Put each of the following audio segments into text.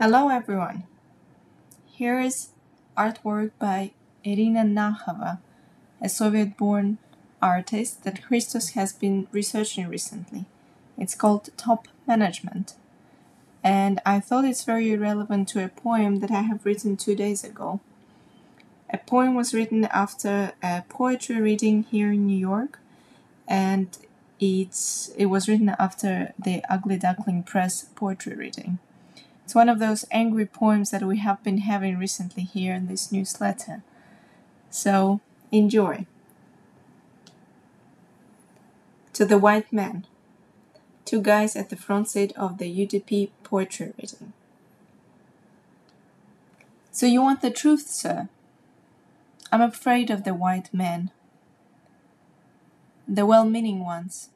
Hello everyone. Here is artwork by Irina Nakhova, a Soviet-born artist that Christos has been researching recently. It's called Top Management. And I thought it's very relevant to a poem that I have written two days ago. A poem was written after a poetry reading here in New York, and it's it was written after the Ugly Duckling Press poetry reading. It's one of those angry poems that we have been having recently here in this newsletter. So, enjoy. To the White Man. Two guys at the front seat of the UDP poetry reading. So, you want the truth, sir? I'm afraid of the white men. The well meaning ones.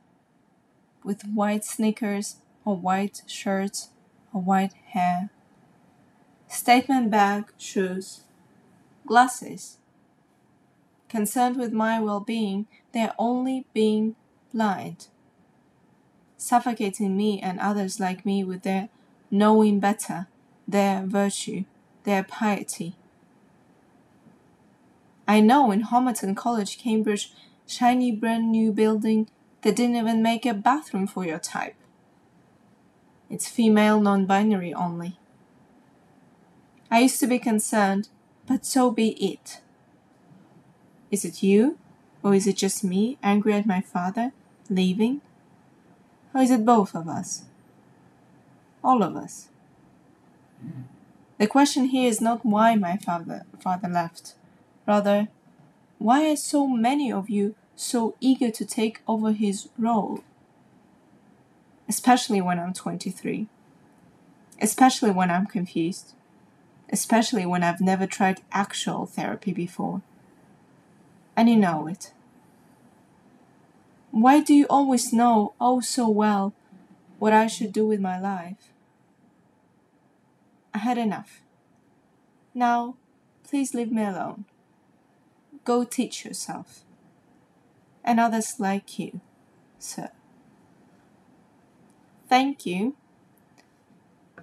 With white sneakers or white shirts white hair, statement bag, shoes, glasses. Concerned with my well being, they're only being blind, suffocating me and others like me with their knowing better, their virtue, their piety. I know in Homerton College, Cambridge, shiny brand new building, they didn't even make a bathroom for your type. It's female non binary only. I used to be concerned, but so be it. Is it you? Or is it just me, angry at my father, leaving? Or is it both of us? All of us. The question here is not why my father, father left. Rather, why are so many of you so eager to take over his role? Especially when I'm 23, especially when I'm confused, especially when I've never tried actual therapy before. And you know it. Why do you always know, oh so well, what I should do with my life? I had enough. Now, please leave me alone. Go teach yourself. And others like you, sir. Thank you.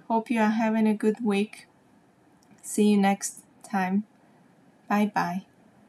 Hope you are having a good week. See you next time. Bye bye.